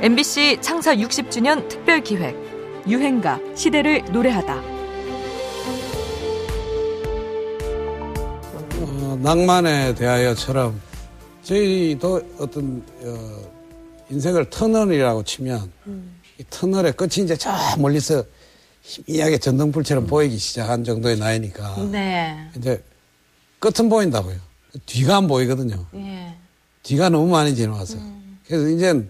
MBC 창사 60주년 특별 기획 유행가 시대를 노래하다. 어, 낭만에 대하여처럼 저희도 어떤 어, 인생을 터널이라고 치면 음. 이 터널의 끝이 이제 저 멀리서 희미하게 전등불처럼 보이기 시작한 정도의 나이니까 네. 이제 끝은 보인다고요. 뒤가 안 보이거든요. 예. 뒤가 너무 많이 지나와서. 음. 그래서 이제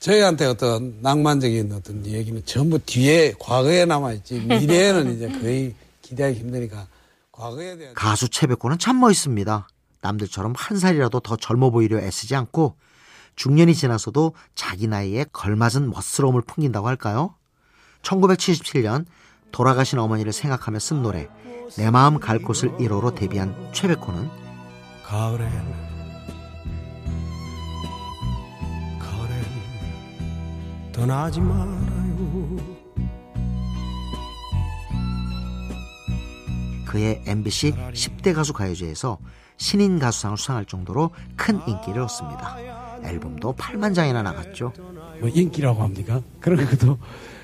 저희한테 어떤 낭만적인 어떤 얘기는 전부 뒤에 과거에 남아있지 미래에는 이제 거의 기대하기 힘드니까 과거에 대한 가수 최백호는 참 멋있습니다. 남들처럼 한 살이라도 더 젊어 보이려 애쓰지 않고 중년이 지나서도 자기 나이에 걸맞은 멋스러움을 풍긴다고 할까요? 1977년 돌아가신 어머니를 생각하며 쓴 노래 내 마음 갈 곳을 1호로 데뷔한 최백호는 가을엔 떠나지 말아요 그의 MBC 10대 가수 가요제에서 신인 가수상을 수상할 정도로 큰 인기를 얻습니다. 앨범도 8만 장이나 나갔죠. 뭐 인기라고 합니까? 그런 것도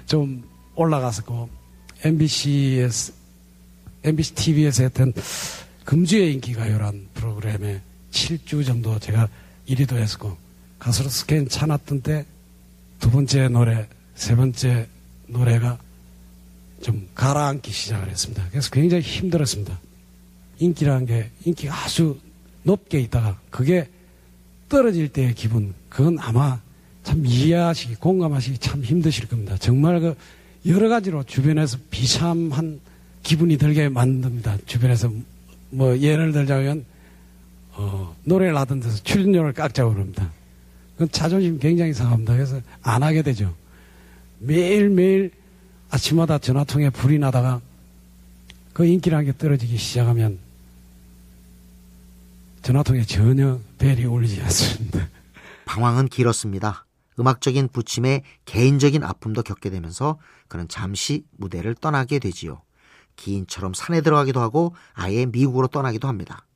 좀 올라갔었고 MBC에서 MBC TV에서 했던 금주의 인기가요란 프로그램에 7주 정도 제가 1위도 했었고 가수로서 괜찮았던 때 두 번째 노래, 세 번째 노래가 좀 가라앉기 시작을 했습니다. 그래서 굉장히 힘들었습니다. 인기라는 게 인기가 아주 높게 있다가 그게 떨어질 때의 기분, 그건 아마 참 이해하시기, 공감하시기 참 힘드실 겁니다. 정말 그 여러 가지로 주변에서 비참한 기분이 들게 만듭니다. 주변에서 뭐 예를 들자면 어, 노래를 하던 데서 출연료를 깎자고 그럽니다. 그건 자존심 굉장히 상합니다. 그래서 안 하게 되죠. 매일매일 아침마다 전화통에 불이 나다가 그 인기라는 게 떨어지기 시작하면 전화통에 전혀 벨이 울리지 않습니다. 방황은 길었습니다. 음악적인 부침에 개인적인 아픔도 겪게 되면서 그는 잠시 무대를 떠나게 되지요. 기인처럼 산에 들어가기도 하고 아예 미국으로 떠나기도 합니다.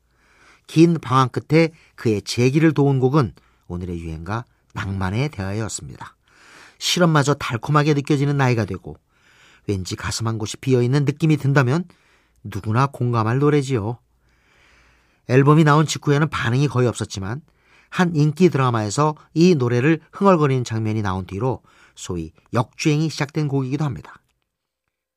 긴 방황 끝에 그의 재기를 도운 곡은 오늘의 유행가 낭만에 대하여였습니다. 실험마저 달콤하게 느껴지는 나이가 되고 왠지 가슴 한 곳이 비어있는 느낌이 든다면 누구나 공감할 노래지요. 앨범이 나온 직후에는 반응이 거의 없었지만 한 인기 드라마에서 이 노래를 흥얼거리는 장면이 나온 뒤로 소위 역주행이 시작된 곡이기도 합니다.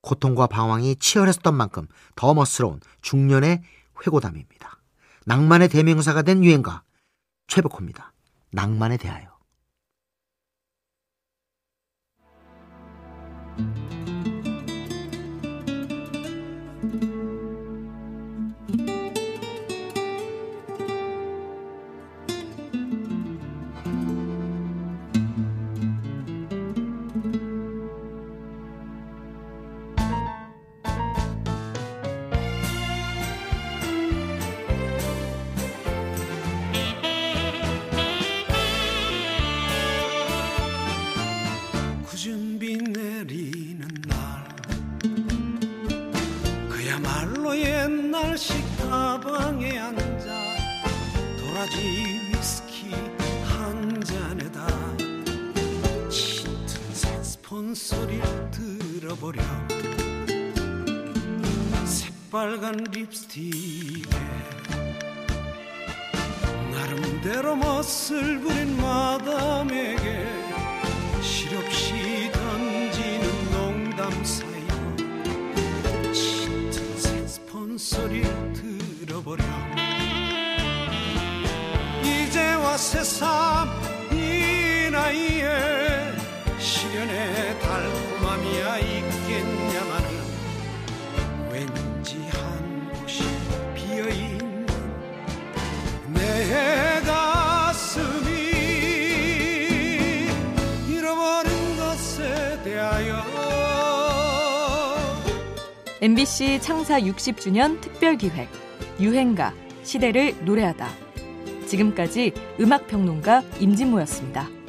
고통과 방황이 치열했었던 만큼 더 멋스러운 중년의 회고담입니다. 낭만의 대명사가 된 유행가 최백호입니다. 낭만에 대하여. 옛날 식가방에 앉아 도라지 위스키 한 잔에다 짙은 색스폰 소리를 들어보려 새빨간 립스틱에 나름대로 멋을 부린 마담에게 실없이 던지는 농담 사 새삼 이 나이에 시련의 달콤함이야 있겠냐마는 왠지 한 곳이 비어있는 내 가슴이 잃어버린 것에 대하여 MBC 창사 60주년 특별기획 유행가 시대를 노래하다. 지금까지 음악평론가 임진모였습니다.